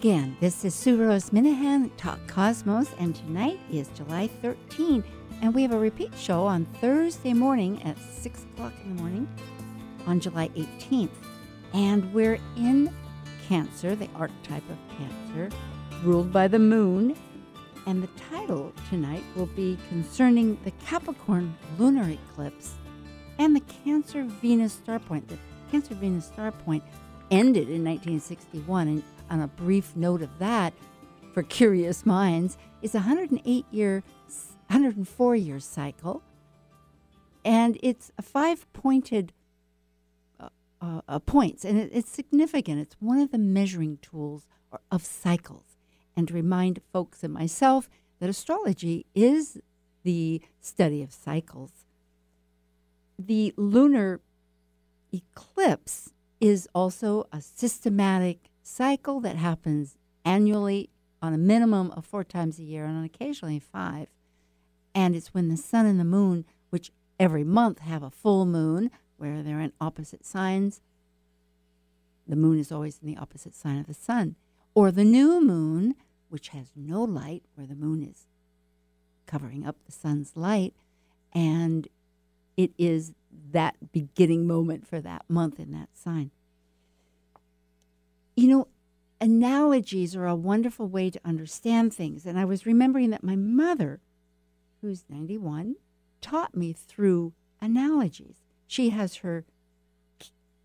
Again. This is Sue Rose Minahan, Talk Cosmos, and tonight is July 13, and we have a repeat show on Thursday morning at 6 o'clock in the morning on July 18th. And we're in Cancer, the archetype of Cancer, ruled by the moon. And the title tonight will be concerning the Capricorn lunar eclipse and the Cancer Venus star point. The Cancer Venus star point ended in 1961, and on a brief note of that, for curious minds, is a 108 year, 104 year cycle, and it's a five pointed uh, uh, points, and it, it's significant. It's one of the measuring tools of cycles, and to remind folks and myself that astrology is the study of cycles. The lunar eclipse is also a systematic cycle that happens annually on a minimum of four times a year and on occasionally five. And it's when the sun and the moon, which every month have a full moon where they're in opposite signs, the moon is always in the opposite sign of the sun, or the new moon, which has no light, where the moon is covering up the sun's light, and it is that beginning moment for that month in that sign. You know, analogies are a wonderful way to understand things. And I was remembering that my mother, who's 91, taught me through analogies. She has her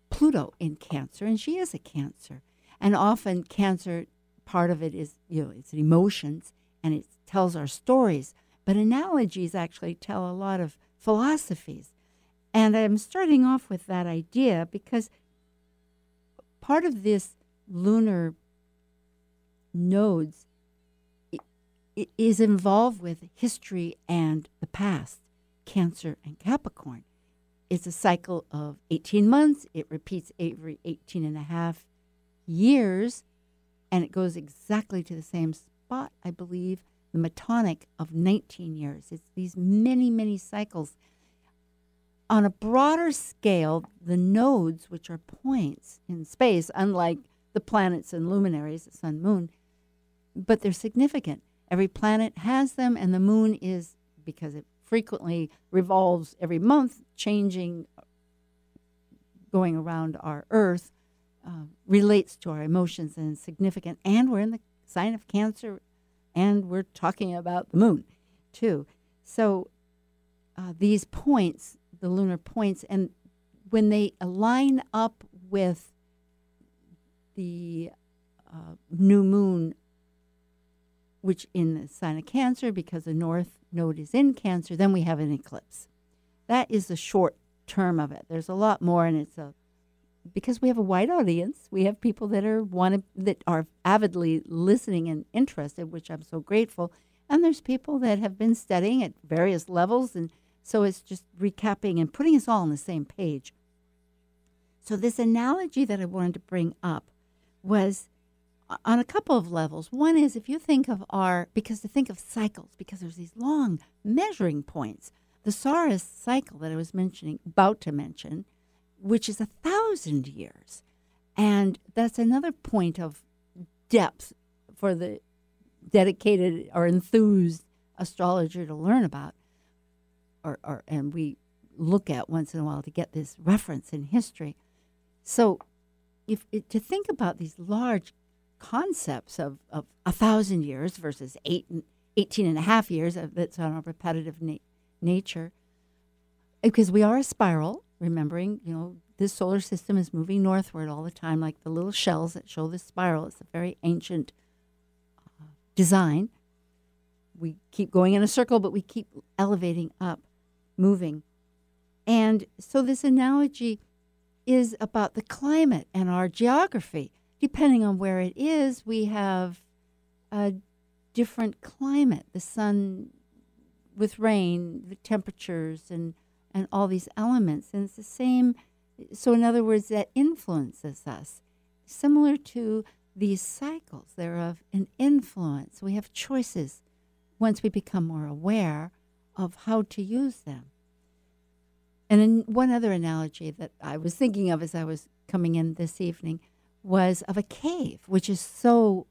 Pluto in Cancer, and she is a Cancer. And often, Cancer, part of it is, you know, it's emotions and it tells our stories. But analogies actually tell a lot of philosophies. And I'm starting off with that idea because part of this lunar nodes is involved with history and the past, Cancer and Capricorn. It's a cycle of 18 months. It repeats every 18 and a half years, and it goes exactly to the same spot, I believe, the metonic of 19 years. It's these many, many cycles. On a broader scale, the nodes, which are points in space, unlike the planets and luminaries, the sun, moon, but they're significant. Every planet has them, and the moon is, because it frequently revolves every month, changing, going around our Earth, uh, relates to our emotions and is significant. And we're in the sign of Cancer, and we're talking about the moon, too. So uh, these points, the lunar points, and when they align up with the uh, new moon, which in the sign of Cancer, because the north node is in Cancer, then we have an eclipse. That is the short term of it. There's a lot more, and it's a because we have a wide audience. We have people that are want that are avidly listening and interested, which I'm so grateful. And there's people that have been studying at various levels, and so it's just recapping and putting us all on the same page. So this analogy that I wanted to bring up was on a couple of levels. One is if you think of our, because to think of cycles, because there's these long measuring points. The Saros cycle that I was mentioning, about to mention, which is a thousand years. And that's another point of depth for the dedicated or enthused astrologer to learn about. Or, or and we look at once in a while to get this reference in history. So if it, to think about these large concepts of, of a thousand years versus eight, 18 and a half years of, that's on a repetitive na- nature, because we are a spiral, remembering, you know, this solar system is moving northward all the time, like the little shells that show this spiral. It's a very ancient uh, design. We keep going in a circle, but we keep elevating up, moving. And so, this analogy is about the climate and our geography. Depending on where it is, we have a different climate. The sun with rain, the temperatures, and and all these elements, and it's the same. So, in other words, that influences us, similar to these cycles. They're of an influence. We have choices once we become more aware of how to use them. And then one other analogy that I was thinking of as I was coming in this evening was of a cave, which is so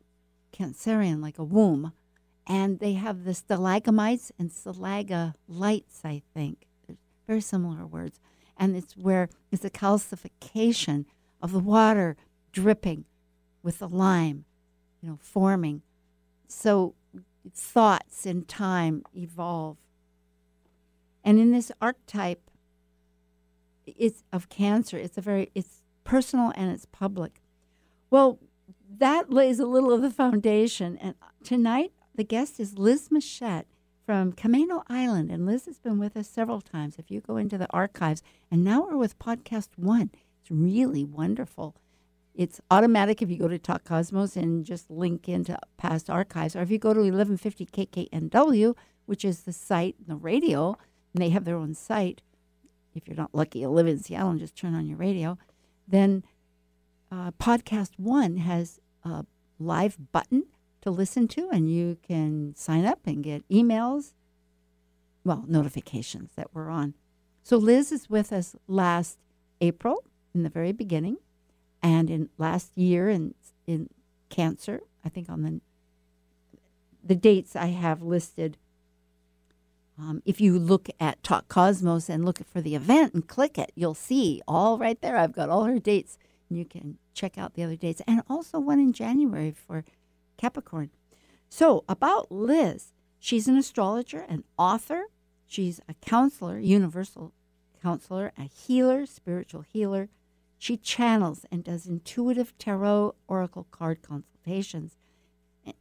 Cancerian, like a womb. And they have the stalagmites and stalagmites, I think. very similar words. And it's where it's a calcification of the water dripping with the lime, you know, forming. So thoughts in time evolve. And in this archetype, it's of cancer. It's a very it's personal and it's public. Well, that lays a little of the foundation. And tonight, the guest is Liz Machette from Camano Island. And Liz has been with us several times. If you go into the archives, and now we're with Podcast One, it's really wonderful. It's automatic if you go to Talk Cosmos and just link into past archives, or if you go to 1150 KKNW, which is the site, the radio, and they have their own site. If you're not lucky to live in Seattle and just turn on your radio, then uh, Podcast One has a live button to listen to, and you can sign up and get emails, well, notifications that we're on. So Liz is with us last April in the very beginning and in last year in in cancer, I think on the the dates I have listed. Um, if you look at Talk Cosmos and look for the event and click it, you'll see all right there. I've got all her dates, and you can check out the other dates, and also one in January for Capricorn. So about Liz, she's an astrologer, an author. She's a counselor, universal counselor, a healer, spiritual healer, she channels and does intuitive tarot oracle card consultations.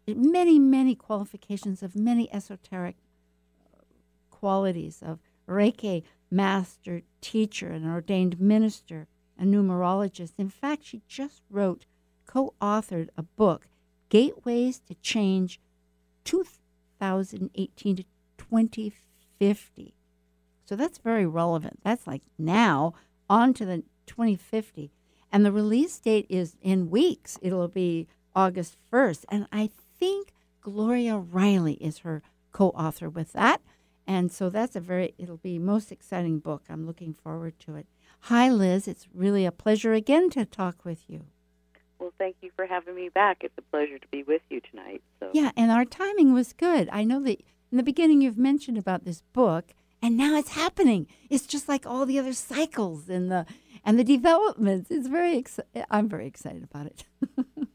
Many, many qualifications of many esoteric qualities of Reiki master, teacher, an ordained minister, a numerologist. In fact, she just wrote, co authored a book, Gateways to Change 2018 to 2050. So that's very relevant. That's like now on to the 2050. And the release date is in weeks. It'll be August 1st. And I think Gloria Riley is her co author with that. And so that's a very, it'll be most exciting book. I'm looking forward to it. Hi, Liz. It's really a pleasure again to talk with you. Well, thank you for having me back. It's a pleasure to be with you tonight. So. Yeah, and our timing was good. I know that in the beginning you've mentioned about this book, and now it's happening. It's just like all the other cycles and the and the developments. It's very. Ex- I'm very excited about it.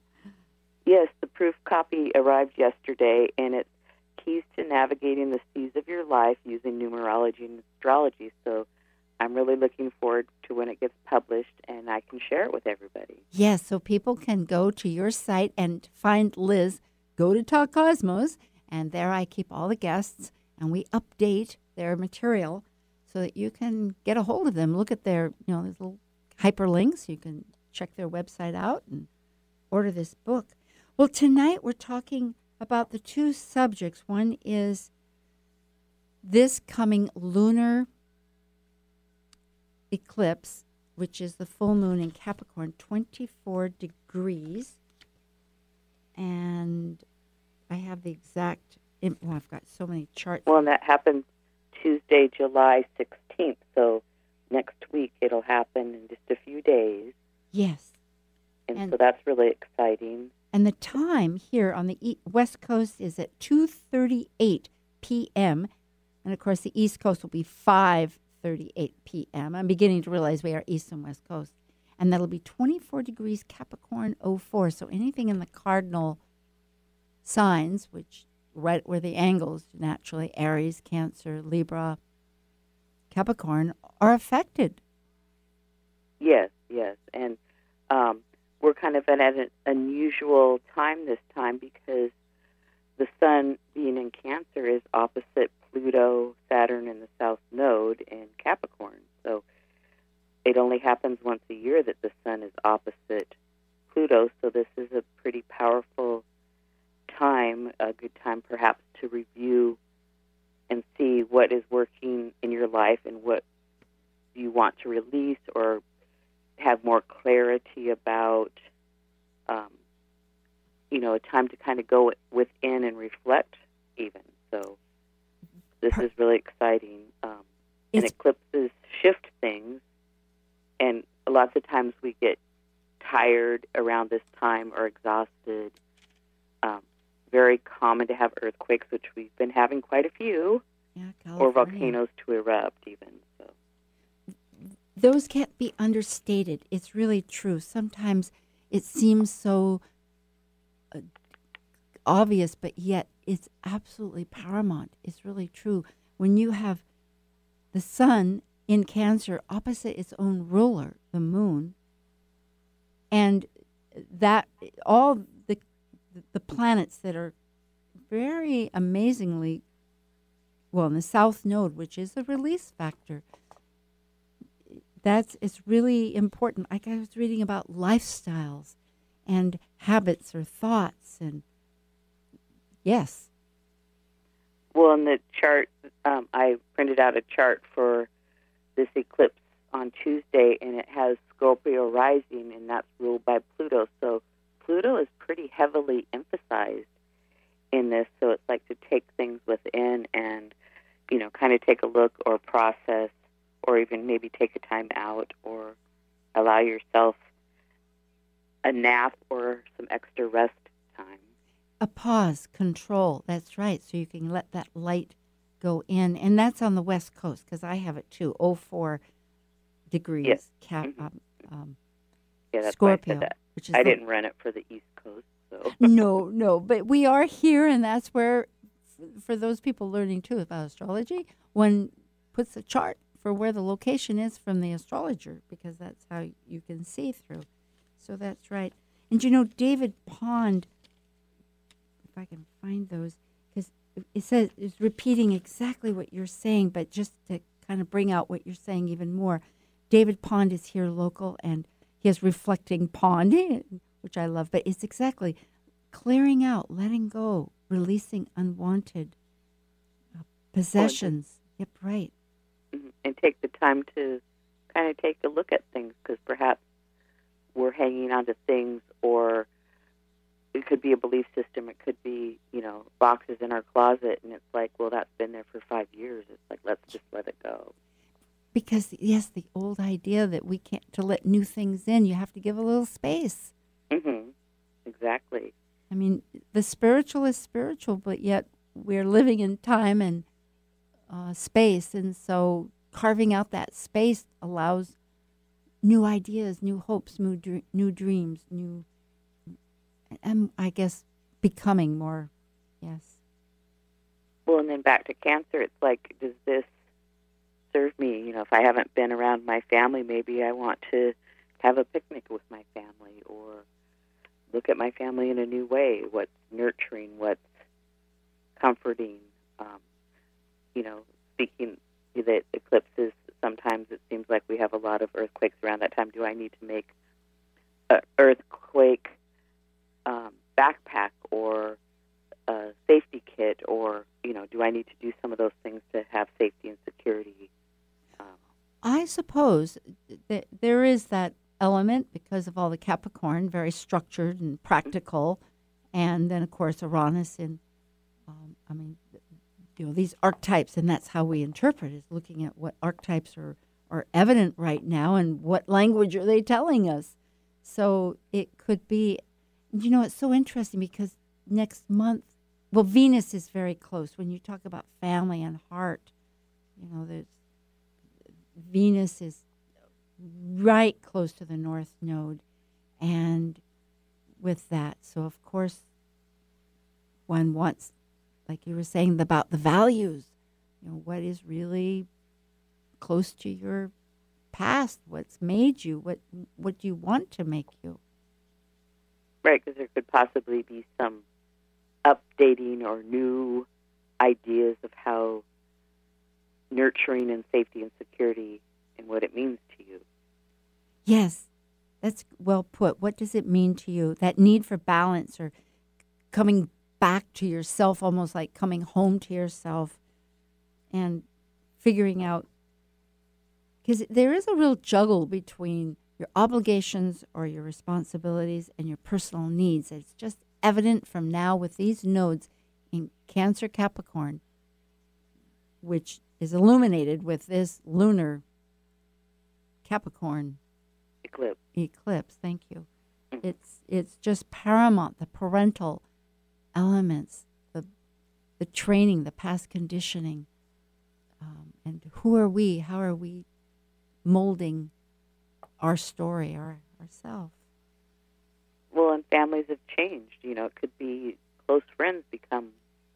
yes, the proof copy arrived yesterday, and it's keys to navigating the seas of your life using numerology and astrology. So. I'm really looking forward to when it gets published and I can share it with everybody. Yes, so people can go to your site and find Liz. Go to Talk Cosmos, and there I keep all the guests and we update their material so that you can get a hold of them. Look at their, you know, little hyperlinks. You can check their website out and order this book. Well, tonight we're talking about the two subjects. One is this coming lunar eclipse, which is the full moon in Capricorn, 24 degrees. And I have the exact, well, I've got so many charts. Well, and that happens Tuesday, July 16th. So next week it'll happen in just a few days. Yes. And, and so that's really exciting. And the time here on the West Coast is at 2:38 p.m. and of course the East Coast will be 5:38 p.m. I'm beginning to realize we are East and West Coast. And that'll be 24 degrees Capricorn 04. So anything in the cardinal signs, which right where the angles naturally Aries, Cancer, Libra, Capricorn are affected. Yes, yes, and um, we're kind of at an unusual time this time because the Sun, being in Cancer, is opposite Pluto, Saturn, in the South Node in Capricorn. So it only happens once a year that the Sun is opposite Pluto. So this is a pretty powerful time, a good time perhaps to review and and see what is working in your life and what you want to release or have more clarity about. Um, you know, a time to kind of go within and reflect, even. So, this is really exciting. Um, and eclipses shift things, and lots of times we get tired around this time or exhausted. Um, very common to have earthquakes, which we've been having quite a few, yeah, or volcanoes to erupt, even. Those can't be understated. It's really true. Sometimes it seems so uh, obvious, but yet it's absolutely paramount. It's really true. When you have the sun in Cancer opposite its own ruler, the moon, and that all the the planets that are very amazingly well in the south node, which is a release factor. That's it's really important. Like I was reading about lifestyles and habits or thoughts and yes. Well, in the chart, um, I printed out a chart for this eclipse on Tuesday, and it has Scorpio rising, and that's ruled by Pluto. So Pluto is pretty heavily emphasized in this. So it's like to take things within and, you know, kind of take a look or process, or even maybe take a time out or allow yourself a nap or some extra rest time. A pause, control. That's right. So you can let that light go in. And that's on the West Coast because I have it too 04 degrees. Yes. Cap, mm-hmm. um, um, yeah, that's Scorpio. I, that. Which is I the, didn't run it for the East Coast. So. no, no. But we are here, and that's where, for those people learning too about astrology, one puts a chart for where the location is from the astrologer because that's how you can see through. So that's right. And you know, David Pond, if I can find those, because it says it's repeating exactly what you're saying, but just to kind of bring out what you're saying even more. David Pond is here local, and he has reflecting pond, which I love. But it's exactly clearing out, letting go, releasing unwanted uh, possessions. Yep, right. And take the time to kind of take a look at things because perhaps we're hanging on to things or it could be a belief system it could be you know boxes in our closet and it's like well that's been there for five years. It's like let's just let it go. Because yes the old idea that we can't to let new things in you have to give a little space. Mm-hmm. exactly. I mean the spiritual is spiritual but yet we're living in time and uh, space and so carving out that space allows new ideas, new hopes, new dr- new dreams, new and I guess becoming more. Yes. Well, and then back to cancer, it's like, does this serve me? You know, if I haven't been around my family, maybe I want to have a picnic with my family or look at my family in a new way. What's nurturing? What's comforting? Um, you know, speaking that eclipses sometimes it seems like we have a lot of earthquakes around that time. Do I need to make an earthquake um, backpack or a safety kit, or you know, do I need to do some of those things to have safety and security? Um, I suppose that there is that element because of all the Capricorn, very structured and practical, and then of course Uranus in, um, I mean, you know these archetypes and that's how we interpret is looking at what archetypes are are evident right now and what language are they telling us. So it could be you know it's so interesting because next month well venus is very close. When you talk about family and heart you know there's venus is right close to the north node and with that. So of course one wants like you were saying about the values. You know what is really close to your past? What's made you? What what do you want to make you? Right because there could possibly be some updating or new ideas of how nurturing and safety and security and what it means to you. Yes that's well put. What does it mean to you? That need for balance or coming back to yourself, almost like coming home to yourself. and figuring out because there is a real juggle between your obligations or your responsibilities and your personal needs. It's just evident from now with these nodes in Cancer Capricorn, which is illuminated with this lunar Capricorn eclipse. Eclipse, thank you. Mm. It's it's just paramount the parental elements, the the training, the past conditioning, um, and who are we? How are we molding our story, our ourselves? Well, and families have changed. You know, it could be close friends become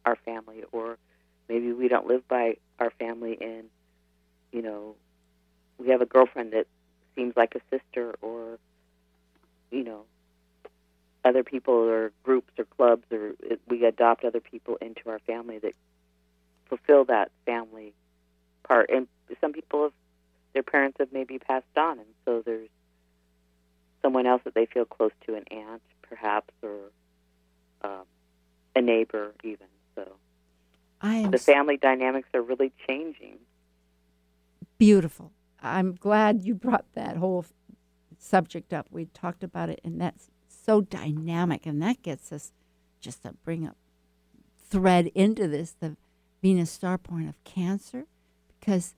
our family, or maybe we don't live by our family, and you know, we have a girlfriend that seems like a sister, or you know, other people or groups or clubs, or it, we adopt other people into our family that fulfill that family part. And some people have their parents have maybe passed on, and so there's someone else that they feel close to, an aunt perhaps, or um, a neighbor even. So the family dynamics are really changing. Beautiful. I'm glad you brought that whole subject up. We talked about it, and that's so dynamic, and that gets us just to bring up thread into this the Venus star point of Cancer, because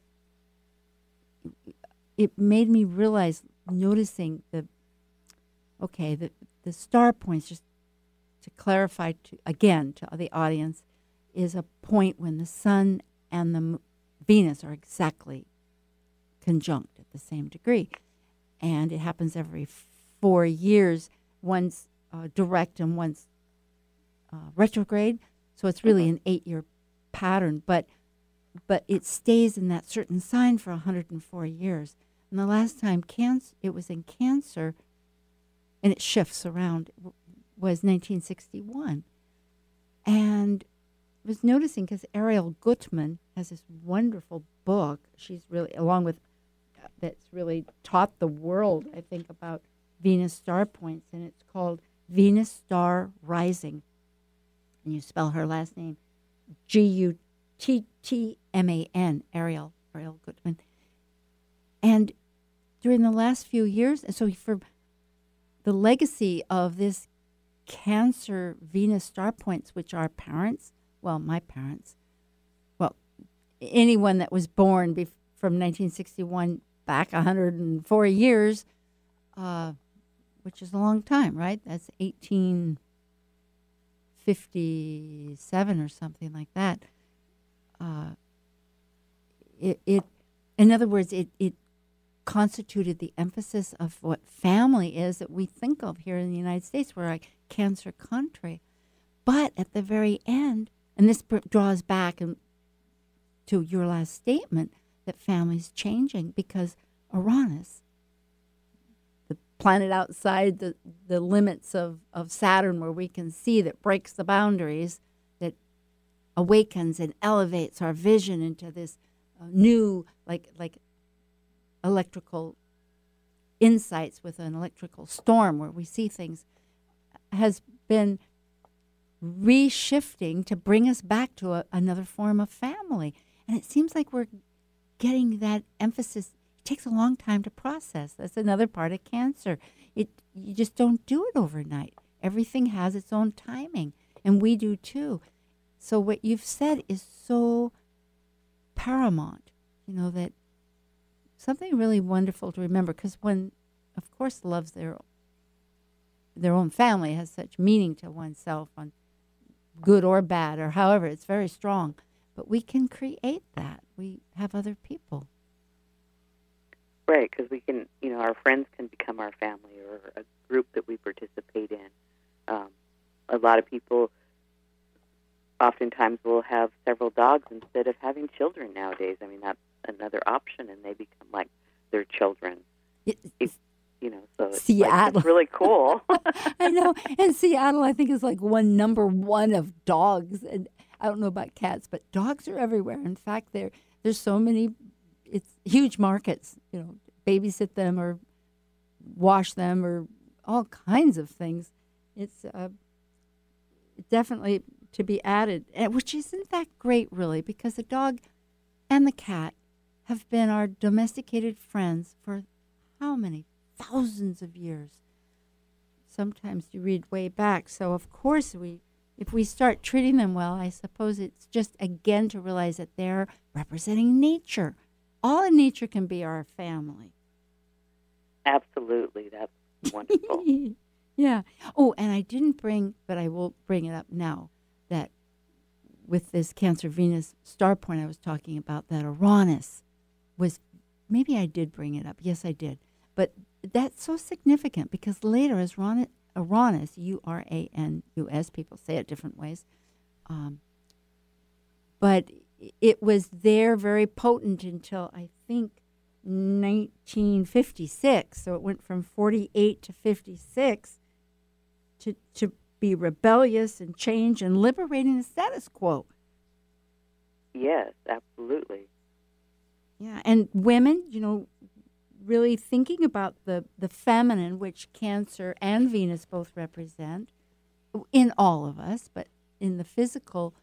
it made me realize noticing the okay the the star points just to clarify to again to the audience is a point when the sun and the Venus are exactly conjunct at the same degree, and it happens every four years. One's uh, direct and one's uh, retrograde, so it's really an eight-year pattern. But but it stays in that certain sign for 104 years. And the last time cancer, it was in Cancer, and it shifts around, was 1961. And I was noticing because Ariel Guttman has this wonderful book. She's really, along with, uh, that's really taught the world, I think, about Venus star points, and it's called Venus Star Rising. And you spell her last name G U T T M A N, Ariel, Ariel Guttman. And during the last few years, and so for the legacy of this Cancer Venus star points, which are parents, well, my parents, well, anyone that was born bef- from 1961 back 104 years, uh, which is a long time, right? That's 1857 or something like that. Uh, it, it, in other words, it, it constituted the emphasis of what family is that we think of here in the United States. We're a cancer country. But at the very end, and this draws back to your last statement that family's changing because Uranus, planet outside the, the limits of, of Saturn where we can see that breaks the boundaries, that awakens and elevates our vision into this uh, new, like, like electrical insights with an electrical storm where we see things has been reshifting to bring us back to a, another form of family. And it seems like we're getting that emphasis. Takes a long time to process. That's another part of cancer. It you just don't do it overnight. Everything has its own timing, and we do too. So what you've said is so paramount. You know that something really wonderful to remember because when, of course, loves their their own family has such meaning to oneself on good or bad or however it's very strong but we can create that we have other people right because we can you know our friends can become our family or a group that we participate in um, a lot of people oftentimes will have several dogs instead of having children nowadays i mean that's another option and they become like their children if, you know, so it's, Seattle. Like, it's really cool. I know. And Seattle, I think, is like one number one of dogs. And I don't know about cats, but dogs are everywhere. In fact, there there's so many. It's huge markets. You know, babysit them or wash them or all kinds of things. It's uh, definitely to be added, which isn't that great, really, because the dog and the cat have been our domesticated friends for how many thousands of years? Sometimes you read way back. So, of course, we if we start treating them well, I suppose it's just again to realize that they're representing nature. All in nature can be our family. Absolutely. That's wonderful. yeah. Oh, and I didn't bring, but I will bring it up now that with this Cancer Venus star point I was talking about, that Uranus was, maybe I did bring it up. Yes, I did. But that's so significant because later, as Uranus, Uranus, U R A N U S. People say it different ways. Um, but it was there very potent until I think 1956. So it went from 48 to 56 to, to be rebellious and change and liberating the status quo. Yes, absolutely. Yeah, and women, you know, really thinking about the, the feminine, which Cancer and Venus both represent in all of us, but in the physical,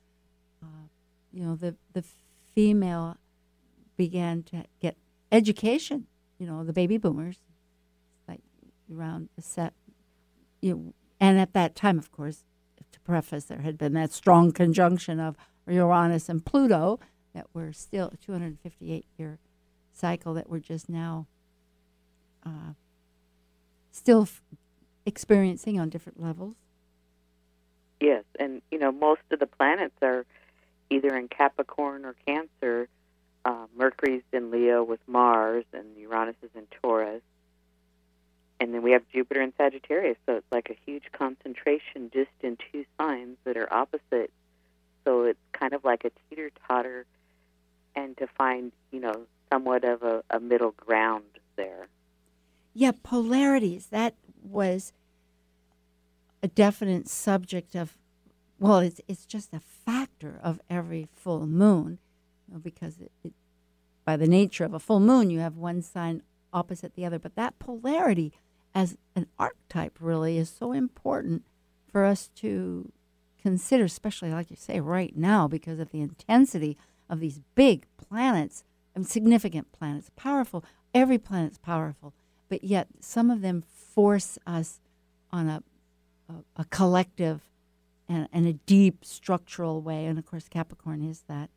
you know, the, the female began to get education. You know, the baby boomers, like around the set, you know, and at that time, of course, to preface, there had been that strong conjunction of Uranus and Pluto that were still a 258 year cycle that we're just now uh, still f- experiencing on different levels? Yes, and you know most of the planets are either in Capricorn or Cancer. Uh, Mercury's in Leo with Mars, and Uranus is in Taurus. And then we have Jupiter in Sagittarius, so it's like a huge concentration just in two signs that are opposite. So it's kind of like a teeter totter, and to find, you know, somewhat of a, a middle ground there. Yeah, polarities. That was a definite subject of, well, it's, it's just a factor of every full moon you know, because it, it, by the nature of a full moon, you have one sign opposite the other. But that polarity as an archetype really is so important for us to consider, especially like you say right now, because of the intensity of these big planets and significant planets, powerful. Every planet's powerful but yet some of them force us on a, a, a collective and, and, a deep structural way. And of course, Capricorn is that.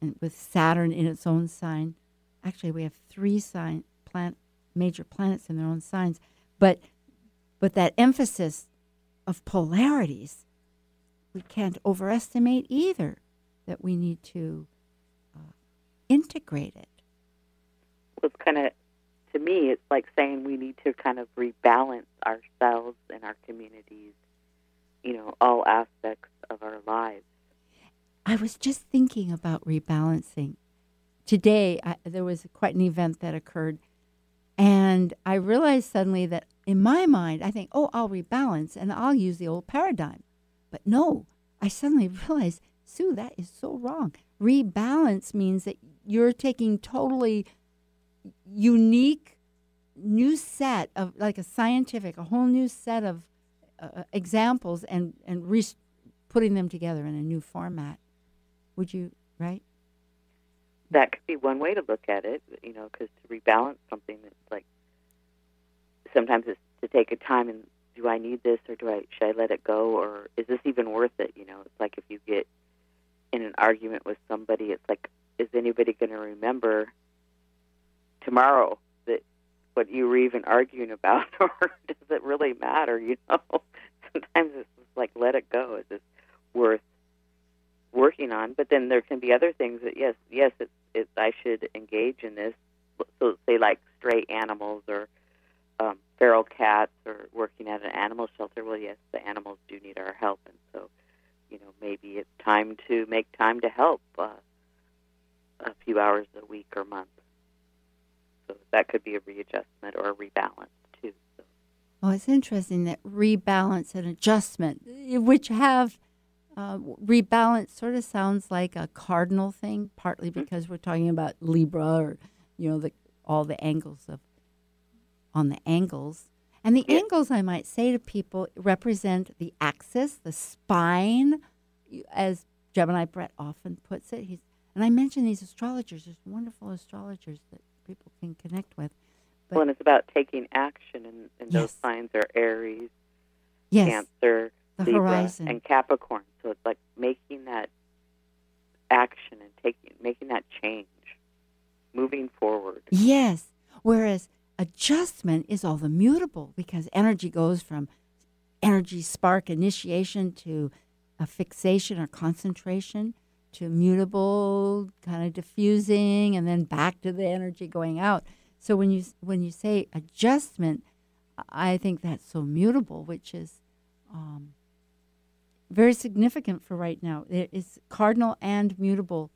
And with Saturn in its own sign, actually, we have three sign plant major planets in their own signs, but but that emphasis of polarities, we can't overestimate either. That we need to uh, integrate it. Well, it's kind of to me, it's like saying we need to kind of rebalance ourselves and our communities, you know, all aspects of our lives. I was just thinking about rebalancing. Today, I, there was quite an event that occurred, and I realized suddenly that in my mind, I think, oh, I'll rebalance and I'll use the old paradigm. But no, I suddenly realized, Sue, that is so wrong. Rebalance means that you're taking totally unique new set of like a scientific, a whole new set of uh, examples and and re- putting them together in a new format. Would you right? That could be one way to look at it, you know, because to rebalance something that's like sometimes it's to take a time and do I need this or do I should I let it go or is this even worth it? You know, it's like if you get in an argument with somebody, it's like is anybody going to remember tomorrow what you were even arguing about, or does it really matter? You know, sometimes it's like let it go. Is it worth working on? But then there can be other things that yes, yes, it's, it's I should engage in this. So say like stray animals or um, feral cats or working at an animal shelter. Well, yes, the animals do need our help, and so you know maybe it's time to make time to help uh, a few hours a week or month. That could be a readjustment or a rebalance too. So. Oh, it's interesting that rebalance and adjustment, which have uh, rebalance, sort of sounds like a cardinal thing, partly mm-hmm. because we're talking about Libra or you know the all the angles of on the angles. And the yeah. angles, I might say to people, represent the axis, the spine, as Gemini Brett often puts it. He's And I mentioned these astrologers. There's wonderful astrologers that people can connect with. well, and it's about taking action, and, and those signs are Aries, Yes, Cancer, the Libra, horizon. and Capricorn. So it's like making that action and taking making that change, moving forward. Yes. Whereas adjustment is all the mutable because energy goes from energy spark initiation to a fixation or concentration to mutable kind of diffusing and then back to the energy going out. So when you when you say adjustment, I think that's so mutable, which is um, very significant for right now. Is cardinal and mutable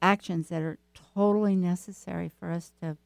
actions that are totally necessary for us to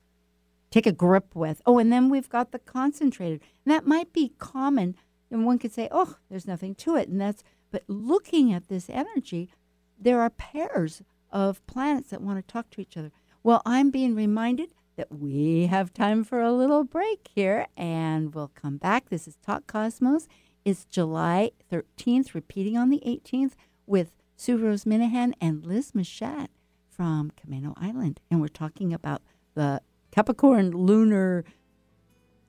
take a grip with. Oh, and then we've got the concentrated. And that might be common, and one could say, "Oh, there's nothing to it." And that's but looking at this energy, there are pairs of planets that want to talk to each other. Well, I'm being reminded that we have time for a little break here, and we'll come back. This is Talk Cosmos. It's July 13th, repeating on the 18th with Sue Rose Minahan and Liz Machat from Camano Island. And we're talking about the Capricorn lunar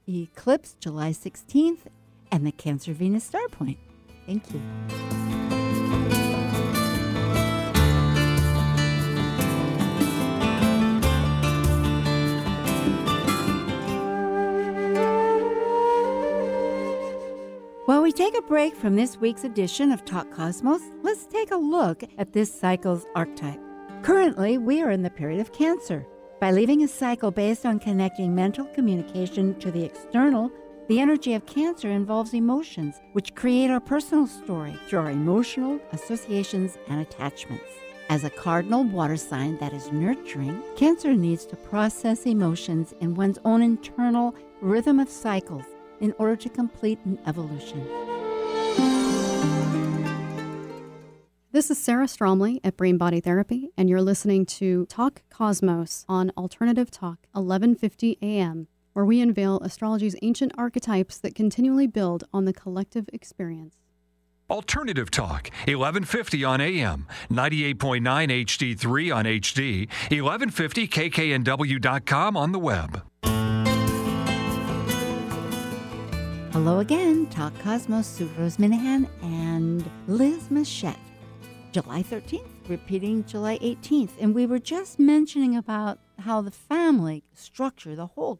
eclipse, July 16th, and the Cancer Venus star point. Thank you. Take a break from this week's edition of Talk Cosmos, let's take a look at this cycle's archetype. Currently, we are in the period of Cancer. By leaving a cycle based on connecting mental communication to the external, the energy of Cancer involves emotions, which create our personal story through our emotional associations and attachments. As a cardinal water sign that is nurturing, Cancer needs to process emotions in one's own internal rhythm of cycles in order to complete an evolution. This is Sarah Stromley at Brain Body Therapy, and you're listening to Talk Cosmos on Alternative Talk, 1150 AM, where we unveil astrology's ancient archetypes that continually build on the collective experience. Alternative Talk, 1150 on AM, 98.9 HD3 on HD, 1150kknw.com on the web. Hello again, Talk Cosmos, Sue Rose Minahan and Liz Machette. July 13th, repeating July 18th. And we were just mentioning about how the family structure, the whole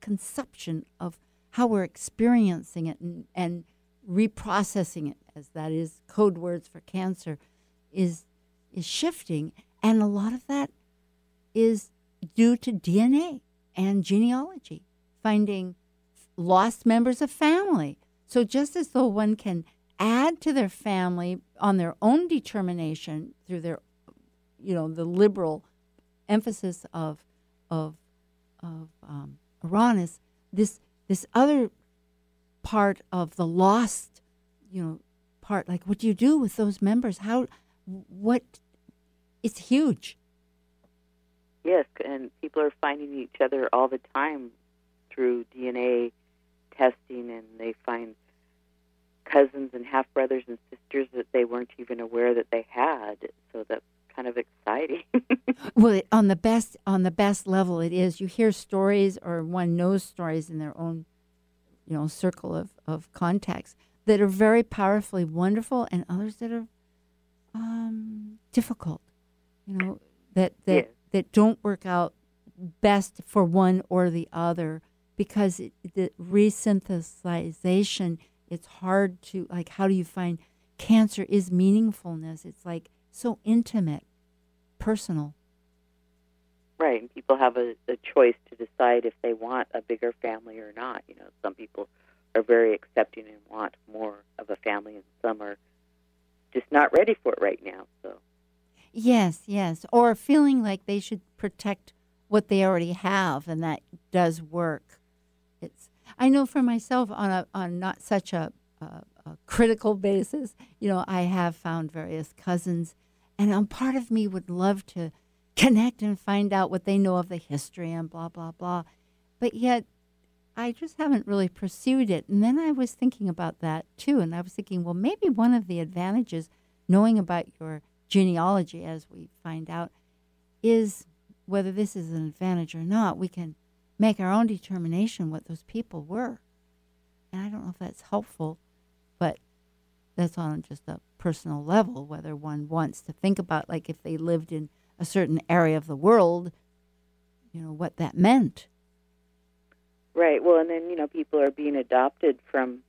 conception of how we're experiencing it and, and reprocessing it, as that is code words for cancer, is is shifting. And a lot of that is due to DNA and genealogy, finding lost members of family. So just as though one can add to their family on their own determination through their, you know, the liberal emphasis of of of um, this this other part of the lost, you know, part. Like, what do you do with those members? How, what? It's huge. Yes, and people are finding each other all the time through DNA testing, and they find cousins and half brothers and sisters that they weren't even aware that they had. So that's kind of exciting. Well, on the best on the best level, it is. You hear stories, or one knows stories in their own, you know, circle of of contacts that are very powerfully wonderful, and others that are um, difficult. You know, that that Yes. that don't work out best for one or the other because it, the resynthesization. It's hard to like. How do you find cancer is meaningfulness? It's like so intimate, personal. right, and people have a, a choice to decide if they want a bigger family or not. You know, some people are very accepting and want more of a family, and some are just not ready for it right now. So. Yes, yes. Or feeling like they should protect what they already have, and that does work. It's. I know for myself on a on not such a, a, a critical basis. You know, I have found various cousins, and part of me would love to connect and find out what they know of the history and blah blah blah, but yet I just haven't really pursued it. And then I was thinking about that too, and I was thinking, well, maybe one of the advantages knowing about your genealogy, as we find out, is whether this is an advantage or not. We can make our own determination what those people were. And I don't know if that's helpful, but that's on just a personal level, whether one wants to think about, like, if they lived in a certain area of the world, you know, what that meant. Right. Well, and then, you know, people are being adopted from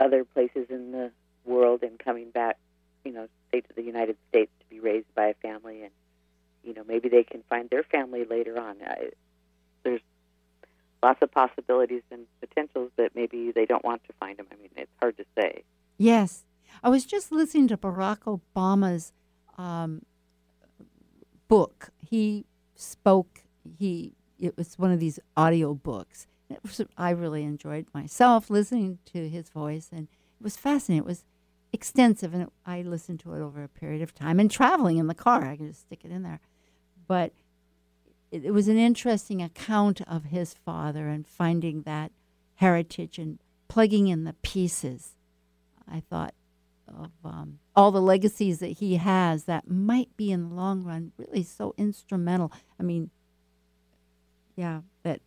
other places in the world and coming back, you know, say to the United States to be raised by a family, and you know maybe they can find their family later on. I, there's lots of possibilities and potentials, but maybe they don't want to find them. I mean, it's hard to say. Yes, I was just listening to Barack Obama's um, book. He spoke. He it was one of these audio books. Was, I really enjoyed myself listening to his voice, and it was fascinating. It was extensive, and it, I listened to it over a period of time. And traveling in the car, I could just stick it in there. But it, it was an interesting account of his father and finding that heritage and plugging in the pieces. I thought of um, all the legacies that he has that might be in the long run really so instrumental. I mean, yeah, that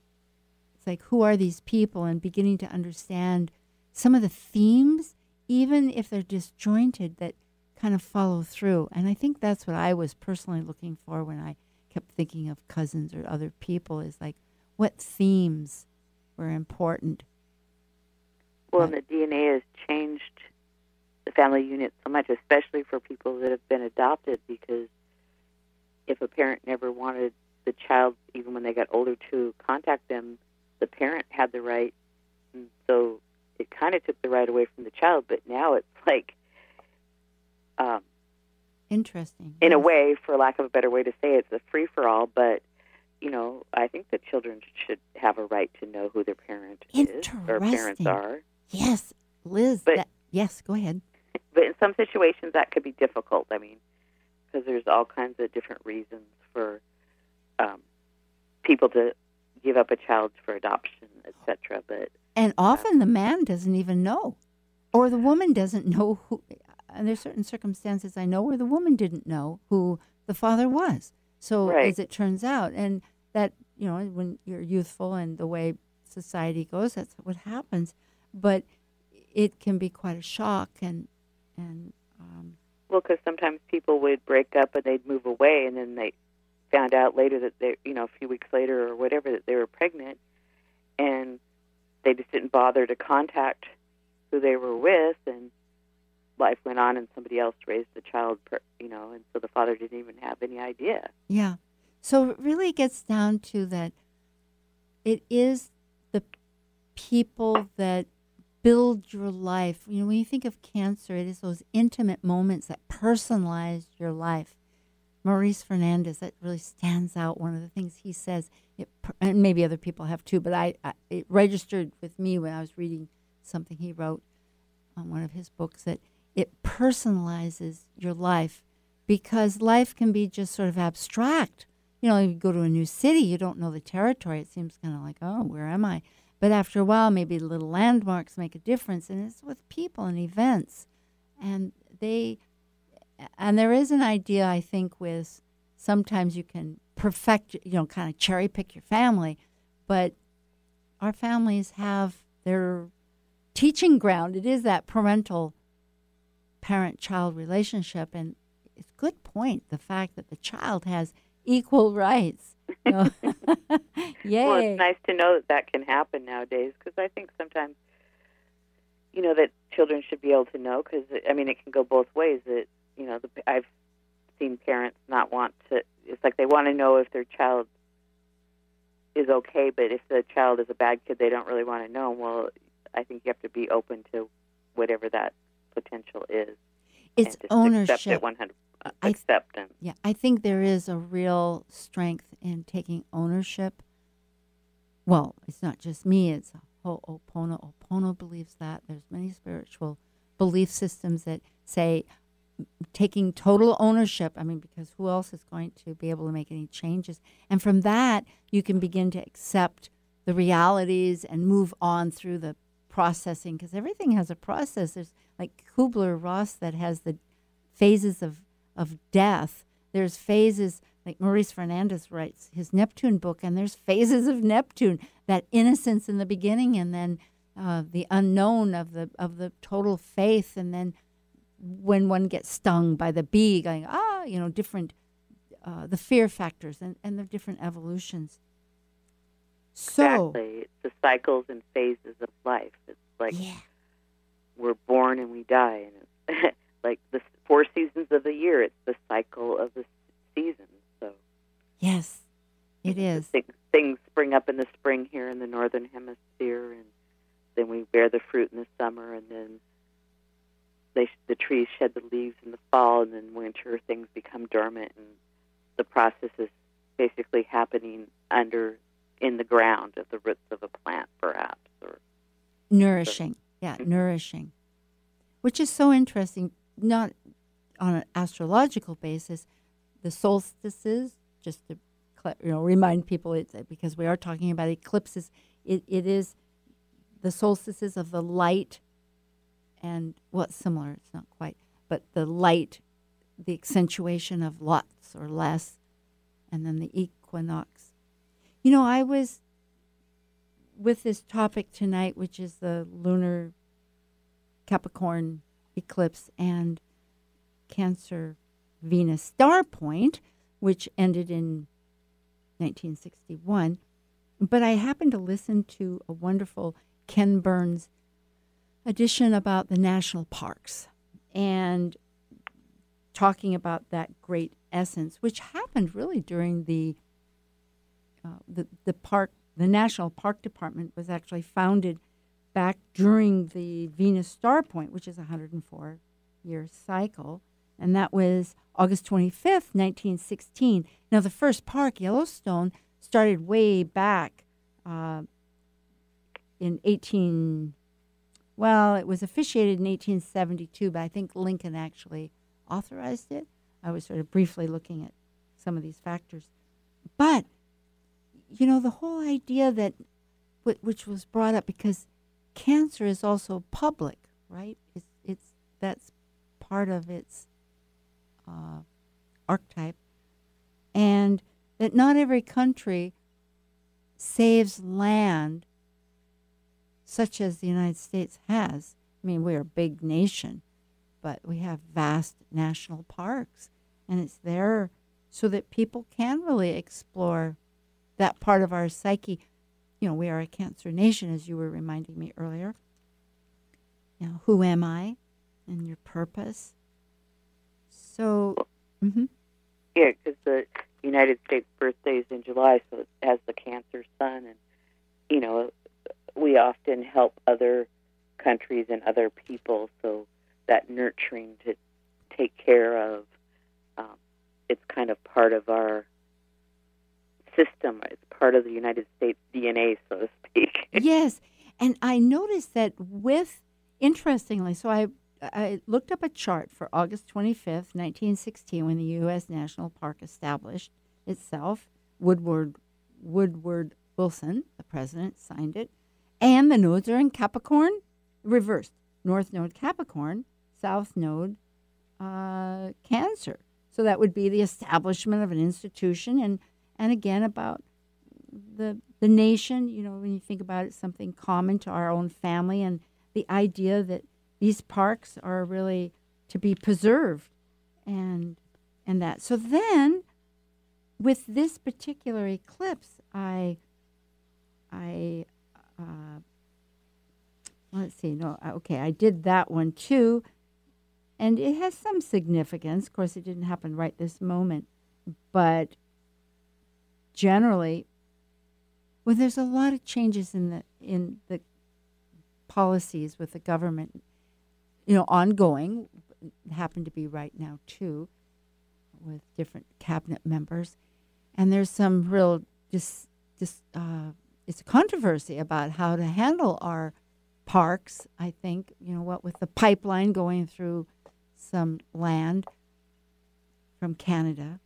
it's like who are these people and beginning to understand some of the themes even if they're disjointed, that kind of follow through. And I think that's what I was personally looking for when I kept thinking of cousins or other people is like what themes were important. Well, and the DNA has changed the family unit so much, especially for people that have been adopted, because if a parent never wanted the child, even when they got older, to contact them, the parent had the right. And so it kind of took the right away from the child, but now it's like um, interesting. In a way, for lack of a better way to say it, it's a free for all. But you know, I think that children should have a right to know who their parent is or parents are. Yes, Liz. But, that, yes, go ahead. But in some situations, that could be difficult. I mean, because there's all kinds of different reasons for um, people to give up a child for adoption, etc. But and often the man doesn't even know, or the woman doesn't know who. And there's certain circumstances I know where the woman didn't know who the father was. So right. as it turns out, and that you know when you're youthful and the way society goes, that's what happens. But it can be quite a shock and and. Um, well, because sometimes people would break up and they'd move away, and then they found out later that they, you know, a few weeks later or whatever, that they were pregnant, and they just didn't bother to contact who they were with, and life went on, and somebody else raised the child, per, you know, and so the father didn't even have any idea. Yeah. So it really gets down to that it is the people that build your life. You know, when you think of cancer, it is those intimate moments that personalize your life. Maurice Fernandez, that really stands out. One of the things he says, it, and maybe other people have too, but I, I, it registered with me when I was reading something he wrote on one of his books that it personalizes your life because life can be just sort of abstract. You know, you go to a new city, you don't know the territory. It seems kind of like, oh, where am I? But after a while, maybe little landmarks make a difference, and it's with people and events, and they and there is an idea I think with sometimes you can perfect, you know, kind of cherry pick your family, but our families have their teaching ground. It is that parental parent child relationship and it's a good point the fact that the child has equal rights. Yay. Well, it's nice to know that that can happen nowadays because I think sometimes you know that children should be able to know because I mean it can go both ways that you know, the, I've seen parents not want to. It's like they want to know if their child is okay, but if the child is a bad kid, they don't really want to know. Well, I think you have to be open to whatever that potential is. It's ownership. Accept it 100. Acceptance. Yeah, I think there is a real strength in taking ownership. Well, it's not just me. It's Ho'opono. Opono believes that. There's many spiritual belief systems that say taking total ownership. I mean, because who else is going to be able to make any changes? And from that, you can begin to accept the realities and move on through the processing because everything has a process. There's like Kubler Ross that has the phases of of death. There's phases, like Maurice Fernandez writes his Neptune book, and there's phases of Neptune, that innocence in the beginning, and then uh, the unknown of the of the total faith, and then when one gets stung by the bee, going ah, you know, different uh, the fear factors and and the different evolutions. So exactly, it's the cycles and phases of life. It's like yeah, we're born and we die, and it's like the four seasons of the year. It's the cycle of the seasons. So yes, it is. things, things spring up in the spring here in the northern hemisphere, and then we bear the fruit in the summer, and then they the trees shed the leaves in the fall, and then winter things become dormant, and the process is basically happening under in the ground of the roots of a plant, perhaps, or nourishing yeah nourishing which is so interesting not on an astrological basis. The solstices just to you know remind people it's because we are talking about eclipses it, it is the solstices of the light and well similar it's not quite but the light the accentuation of lots or less and then the equinox. You know i was with this topic tonight, which is the lunar Capricorn eclipse and Cancer Venus star point, which ended in 1961. But I happened to listen to a wonderful Ken Burns edition about the national parks and talking about that great essence, which happened really during the uh, the the park the National Park Department was actually founded back during the Venus star point, which is a 104 year cycle. And that was August 25th, 1916. Now, the first park, Yellowstone, started way back uh, in 18. Well, it was officiated in 1872, but I think Lincoln actually authorized it. I was sort of briefly looking at some of these factors. But you know, the whole idea that, which was brought up because cancer is also public, right? It's, it's that's part of its uh, archetype, and that not every country saves land such as the United States has. I mean, we're a big nation, but we have vast national parks, and it's there so that people can really explore that part of our psyche. You know, we are a cancer nation, as you were reminding me earlier. You know, who am I and your purpose? So, mm-hmm. yeah, because the United States birthday is in July, so it has the Cancer Sun, and you know, we often help other countries and other people, so that nurturing to take care of, um, it's kind of part of our system. It's part of the United States DNA, so to speak. yes, and I noticed that with interestingly, so I I looked up a chart for August 25th, 1916, when the U.S. National Park established itself. Woodrow Woodrow Wilson, the president, signed it, and the nodes are in Capricorn, reversed. North node Capricorn, South node uh, Cancer. So that would be the establishment of an institution and and again about the the nation. You know, when you think about it, something common to our own family, and the idea that these parks are really to be preserved, and and that. So then, with this particular eclipse, I I uh, let's see. No, okay, I did that one too, and it has some significance. Of course, it didn't happen right this moment, but generally, well, there's a lot of changes in the in the policies with the government, you know, ongoing. Happen to be right now too, with different cabinet members, and there's some real dis, dis, uh, it's a controversy about how to handle our parks. I think you know what with the pipeline going through some land from Canada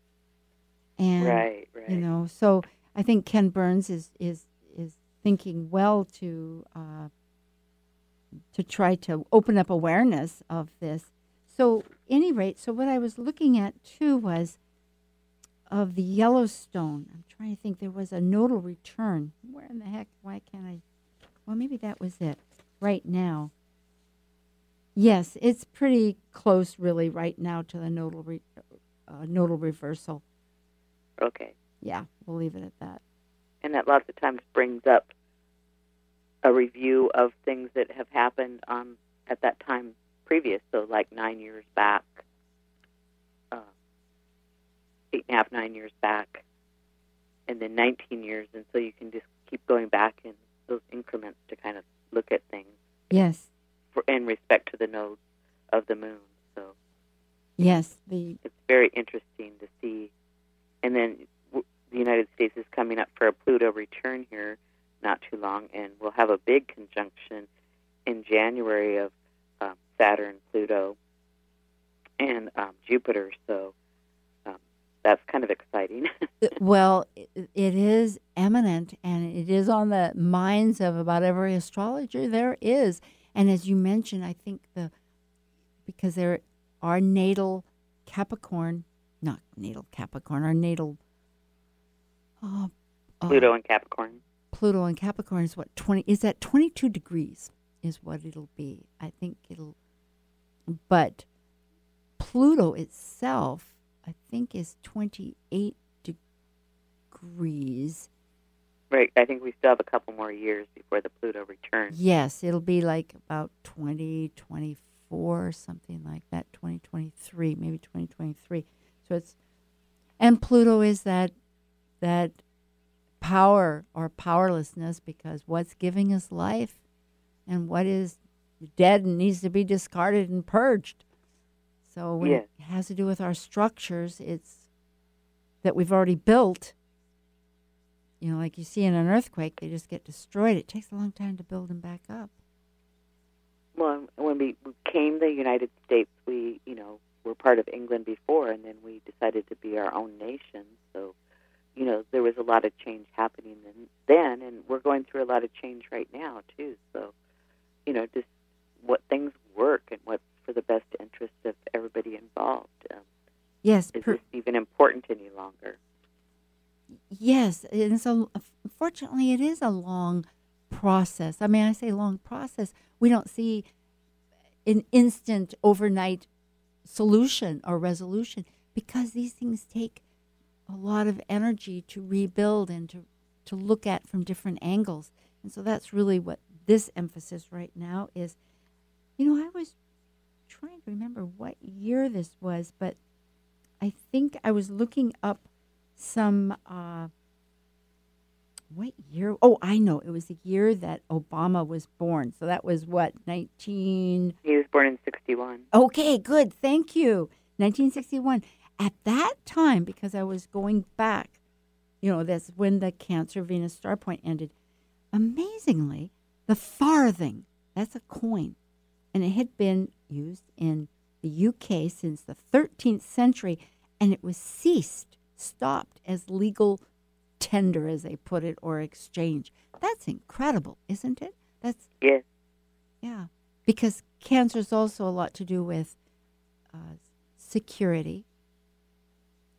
and right, right. you know, so I think Ken Burns is is is thinking well to uh, to try to open up awareness of this. So any rate, so what I was looking at too was of the Yellowstone. I'm trying to think. There was a nodal return. Where in the heck? Why can't I? Well, maybe that was it. Right now. Yes, it's pretty close, really, right now to the nodal re- uh, nodal reversal. Okay. Yeah, we'll leave it at that. And that lots of times brings up a review of things that have happened um, at that time previous, so like nine years back, uh, eight and a half, nine years back, and then 19 years. And so you can just keep going back in those increments to kind of look at things Yes, for, in respect to the nodes of the moon. So yes. The it's very interesting to see. And then w- the United States is coming up for a Pluto return here not too long, and we'll have a big conjunction in January of um, Saturn, Pluto, and um, Jupiter. So um, that's kind of exciting. well, it, it is eminent, and it is on the minds of about every astrologer there is. And as you mentioned, I think the because there are natal Capricorn, not natal Capricorn, our natal uh, uh, Pluto and Capricorn. Pluto and Capricorn is what twenty is that twenty two degrees is what it'll be. I think it'll, but Pluto itself, I think, is twenty eight degrees. Right. I think we still have a couple more years before the Pluto returns. Yes, it'll be like about 2024, something like that, 2023, maybe 2023. So it's, and Pluto is that, that power or powerlessness because what's giving us life and what is dead and needs to be discarded and purged. So when Yes. it has to do with our structures, it's that we've already built. You know, like you see in an earthquake, they just get destroyed. It takes a long time to build them back up. Well, when we came to the United States, we, you know, were part of England before, and then we decided to be our own nation. So, you know, there was a lot of change happening then, then and we're going through a lot of change right now too. So, you know, just what things work and what's for the best interest of everybody involved. Um, Yes, is per- this even important any longer? yes, and so fortunately, it is a long process. I mean, I say long process. We don't see an instant, overnight solution or resolution because these things take a lot of energy to rebuild and to to look at from different angles. And so that's really what this emphasis right now is. You know, I was trying to remember what year this was, but I think I was looking up some uh what year? Oh i know. It was the year that obama was born. So that was what 19 He was born in 61. okay good. Thank you. 1961 at that time because i was going back you know that's when the cancer venus star point ended amazingly the farthing that's a coin and it had been used in the uk since the 13th century and it was ceased stopped as legal tender as they put it or exchange that's incredible isn't it that's Yes. yeah, because cancer is also a lot to do with uh, security.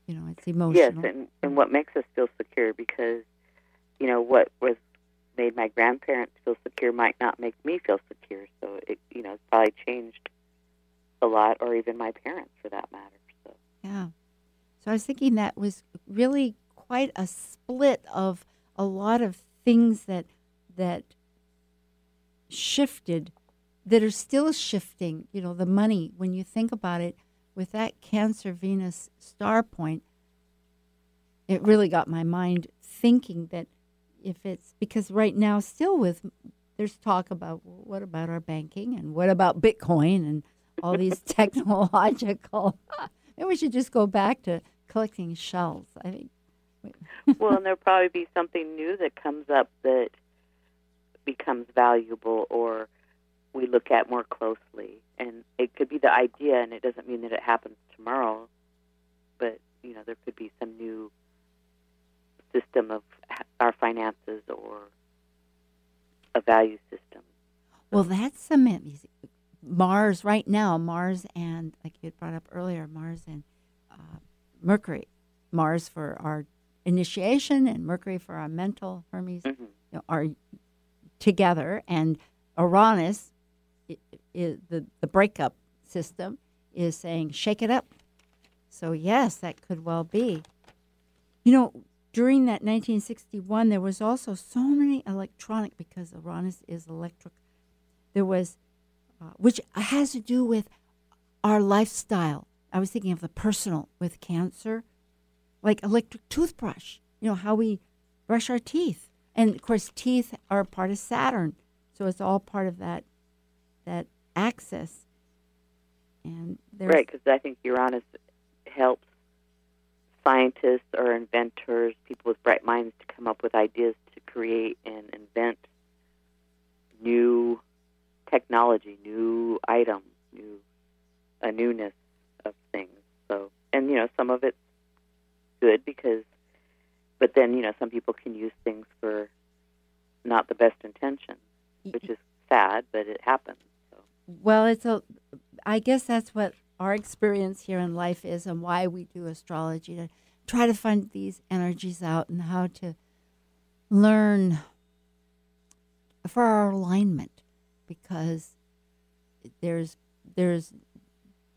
You know, it's emotional. Yes, and, and what makes us feel secure because, you know, what was made my grandparents feel secure might not make me feel secure. So it, you know, it's probably changed a lot, or even my parents for that matter. So yeah. So I was thinking that was really quite a split of a lot of things that that shifted, that are still shifting. You know, the money when you think about it, with that Cancer Venus star point, it really got my mind thinking that if it's because right now still with there's talk about well, what about our banking and what about Bitcoin and all these technological. Maybe we should just go back to collecting shells. I think. well, and there'll probably be something new that comes up that becomes valuable, or we look at more closely. And it could be the idea, and it doesn't mean that it happens tomorrow. But you know, there could be some new system of our finances or a value system. Well, that's amazing. Mars right now, Mars and like you had brought up earlier, Mars and uh, Mercury, Mars for our initiation and Mercury for our mental Hermes Mm-hmm. you know, are together, and Uranus, i i the the breakup system, is saying shake it up. So yes, that could well be. You know, during that 1961, there was also so many electronic because Uranus is electric. There was, uh, which has to do with our lifestyle. I was thinking of the personal with cancer, like electric toothbrush. You know how we brush our teeth, and of course, teeth are part of Saturn, so it's all part of that that axis. And Right, because I think Uranus helps scientists or inventors, people with bright minds, to come up with ideas to create and invent new technology, new items, new a newness of things. So, and you know, some of it's good because, but then you know, some people can use things for not the best intention, which is sad, but it happens. So. Well, it's a. I guess that's what our experience here in life is, and why we do astrology to try to find these energies out and how to learn for our alignment, because there's there's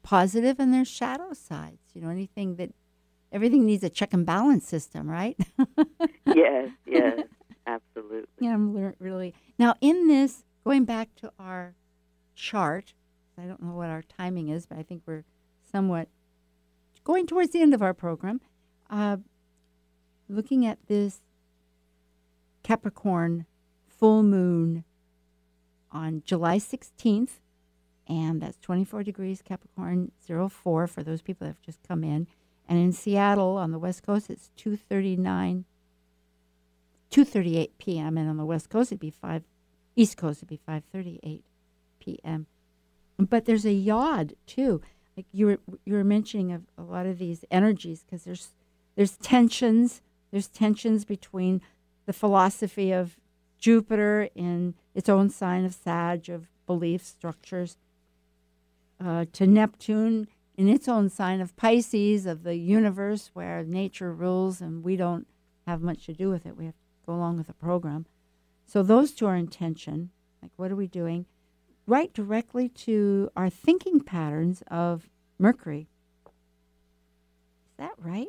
positive and there's shadow sides. You know, anything that everything needs a check and balance system, right? yes, yes, absolutely. Yeah, I'm really now in this. Going back to our chart, I don't know what our timing is, but I think we're somewhat going towards the end of our program. Uh, looking at this Capricorn full moon on July 16th, and that's 24 degrees Capricorn 04 for those people that have just come in. And in Seattle on the West Coast, it's 239 2:38 p.m. and on the West Coast it'd be 5 East Coast it'd be 5:38 p.m. But there's a yod too. Like you were you were mentioning of a lot of these energies because there's there's tensions there's tensions between the philosophy of Jupiter in its own sign of Sag of belief structures uh, to Neptune in its own sign of Pisces of the universe where nature rules and we don't have much to do with it. We have to go along with the program. So those two are in tension. Like, what are we doing? Right directly to our thinking patterns of Mercury. Is that right?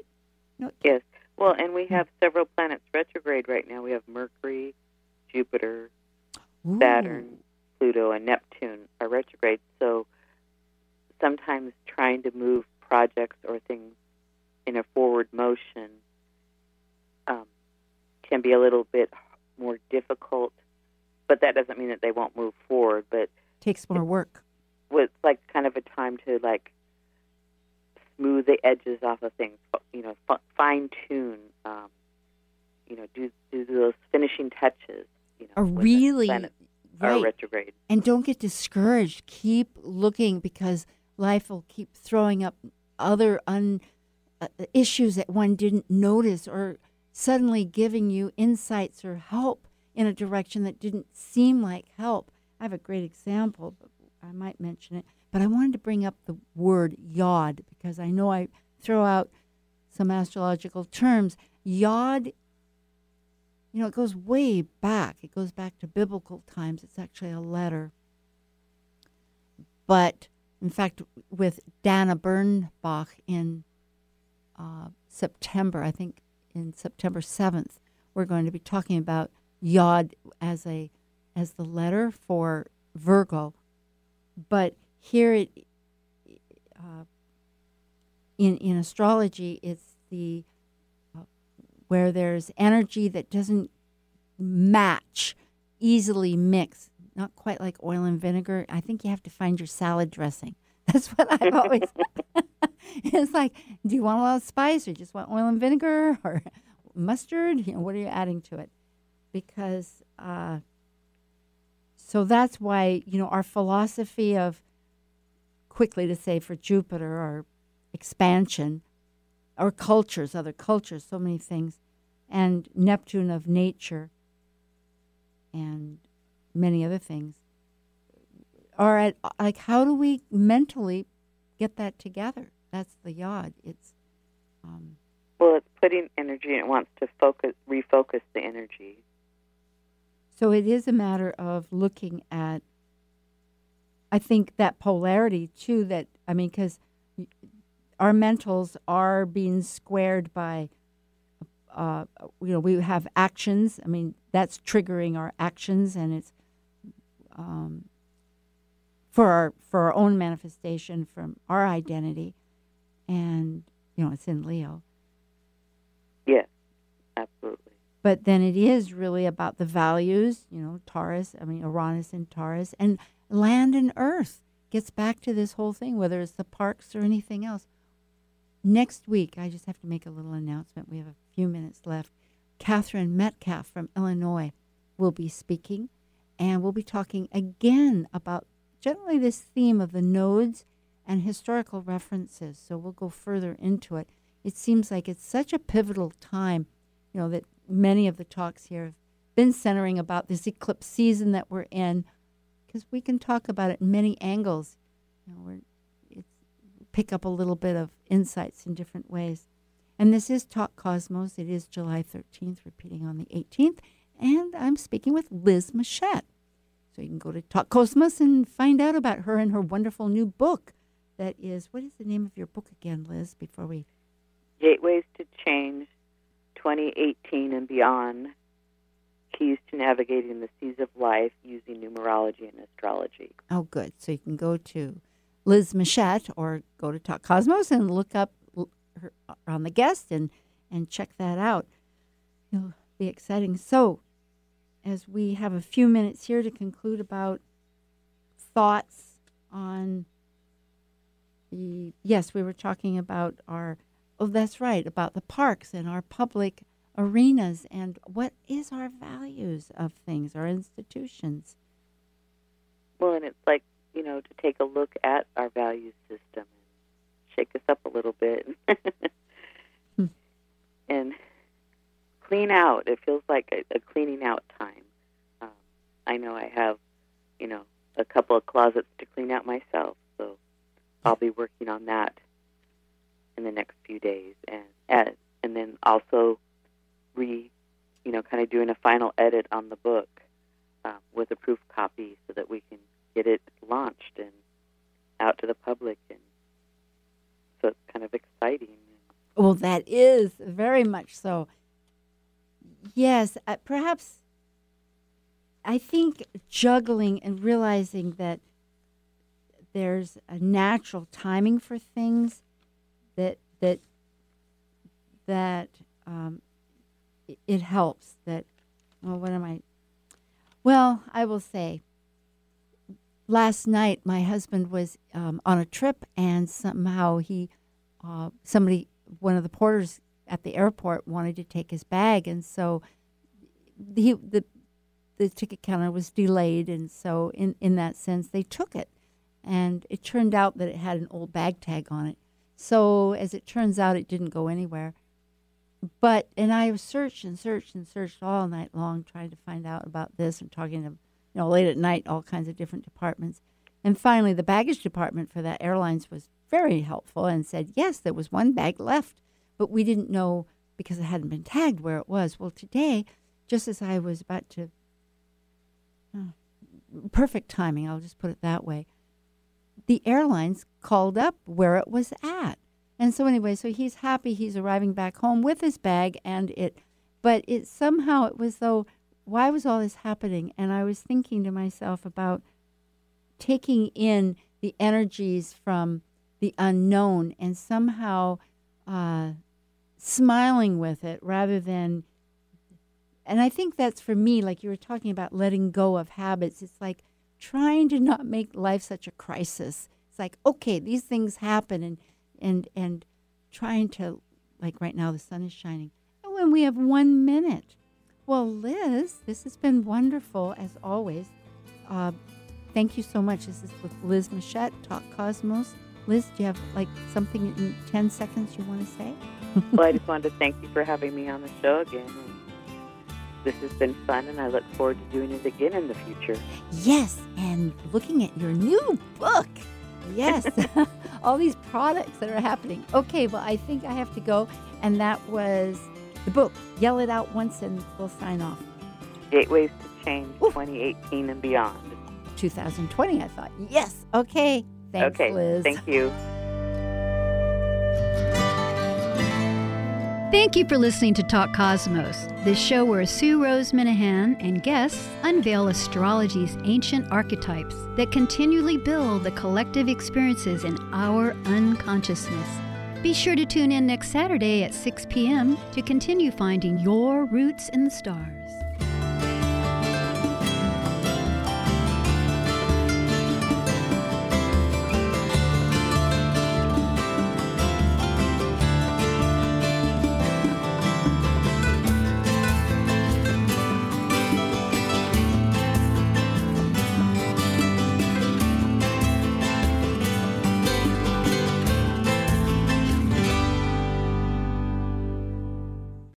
No, Yes. Well, and we hmm. have several planets retrograde right now. We have Mercury, Jupiter, Ooh. Saturn, Pluto, and Neptune are retrograde. So sometimes trying to move projects or things in a forward motion um, can be a little bit more difficult. But that doesn't mean that they won't move forward. But takes more work. it's like kind of a time to like smooth the edges off of things. You know, fine tune. Um, you know, do do those finishing touches. You know, Are really right. retrograde. and don't get discouraged. Keep looking because life will keep throwing up other un, uh, issues that one didn't notice or suddenly giving you insights or help in a direction that didn't seem like help. I have a great example, but I might mention it. But I wanted to bring up the word yod because I know I throw out some astrological terms. Yod you know, it goes way back. It goes back to biblical times. It's actually a letter. But in fact, with Dana Bernbach in uh, September, I think in September 7th, we're going to be talking about Yod as a as the letter for Virgo. But here it uh, in in astrology, it's the where there's energy that doesn't match, easily mix. Not quite like oil and vinegar. I think you have to find your salad dressing. That's what I've always. it's like, do you want a lot of spice, or just want oil and vinegar, or mustard? You know, what are you adding to it? Because, uh, so that's why you know our philosophy of, quickly to say for Jupiter or expansion, or cultures, other cultures, so many things, and Neptune of nature, and many other things. are at like how do we mentally get that together? That's the yod. It's um, well, it's putting energy and it wants to focus, refocus the energy. So it is a matter of looking at. I think that polarity too. That I mean, because our mentals are being squared by. Uh, you know, we have actions. I mean, that's triggering our actions, and it's um, for our for our own manifestation from our identity, and you know, it's in Leo. Yes, absolutely. But then it is really about the values, you know, Taurus, I mean, Uranus and Taurus, and land and earth gets back to this whole thing, whether it's the parks or anything else. Next week, I just have to make a little announcement. We have a few minutes left. Catherine Metcalf from Illinois will be speaking, and we'll be talking again about generally this theme of the nodes and historical references. So we'll go further into it. It seems like it's such a pivotal time, you know, that many of the talks here have been centering about this eclipse season that we're in, because we can talk about it in many angles. You know, we're it's, pick up a little bit of insights in different ways. And this is Talk Cosmos. It is July 13th, repeating on the 18th. And I'm speaking with Liz Machette. So you can go to Talk Cosmos and find out about her and her wonderful new book. That is, what is the name of your book again, Liz, before we. Gateways to Change 2018 and Beyond Keys to Navigating the Seas of Life Using Numerology and Astrology. Oh, good. So you can go to Liz Machette or go to Talk Cosmos and look up her on the guest and, and check that out. It'll be exciting. So, as we have a few minutes here to conclude about thoughts on the yes, we were talking about our oh that's right, about the parks and our public arenas and what is our values of things, our institutions. Well, and it's like, you know, to take a look at our value system and shake us up a little bit Hmm. and clean out. It feels like a, a cleaning out time. Um, I know I have, you know, a couple of closets to clean out myself, so I'll be working on that in the next few days, and and, and then also re, you know, kind of doing a final edit on the book uh, with a proof copy so that we can get it launched and out to the public, and so it's kind of exciting. Well, that is very much so. Yes, uh, perhaps I think juggling and realizing that there's a natural timing for things that that that um, it, it helps that well what am I well I will say last night my husband was um, on a trip and somehow he uh, somebody one of the porters at the airport wanted to take his bag and so he the the ticket counter was delayed and so in in that sense they took it. And it turned out that it had an old bag tag on it. So as it turns out it didn't go anywhere. But and i searched and searched and searched all night long trying to find out about this and talking to you know late at night all kinds of different departments. And finally the baggage department for that airlines was very helpful and said yes there was one bag left but we didn't know because it hadn't been tagged where it was well today just as i was about to oh, perfect timing i'll just put it that way the airlines called up where it was at. And so anyway, so he's happy he's arriving back home with his bag and it but it somehow it was though why was all this happening? And I was thinking to myself about taking in the energies from the unknown and somehow uh, smiling with it rather than and I think that's for me, like you were talking about letting go of habits. It's like trying to not make life such a crisis. It's like, okay, these things happen and and and trying to like right now the sun is shining. And when we have one minute. Well, Liz, this has been wonderful as always. Uh, thank you so much. This is with Liz Machette, Talk Cosmos. Liz, do you have like something in 10 seconds you want to say? well, I just wanted to thank you for having me on the show again. this has been fun, and I look forward to doing it again in the future. Yes, and looking at your new book. Yes, all these products that are happening. Okay, well, I think I have to go. And that was the book. Yell it out once and we'll sign off. Gateways to Change 2018 and beyond. 2020, I thought. Yes, okay. Thanks, okay, Liz. thank you. Thank you for listening to Talk Cosmos, the show where Sue Rose Minahan and guests unveil astrology's ancient archetypes that continually build the collective experiences in our unconsciousness. Be sure to tune in next Saturday at 6 p.m. to continue finding your roots in the stars.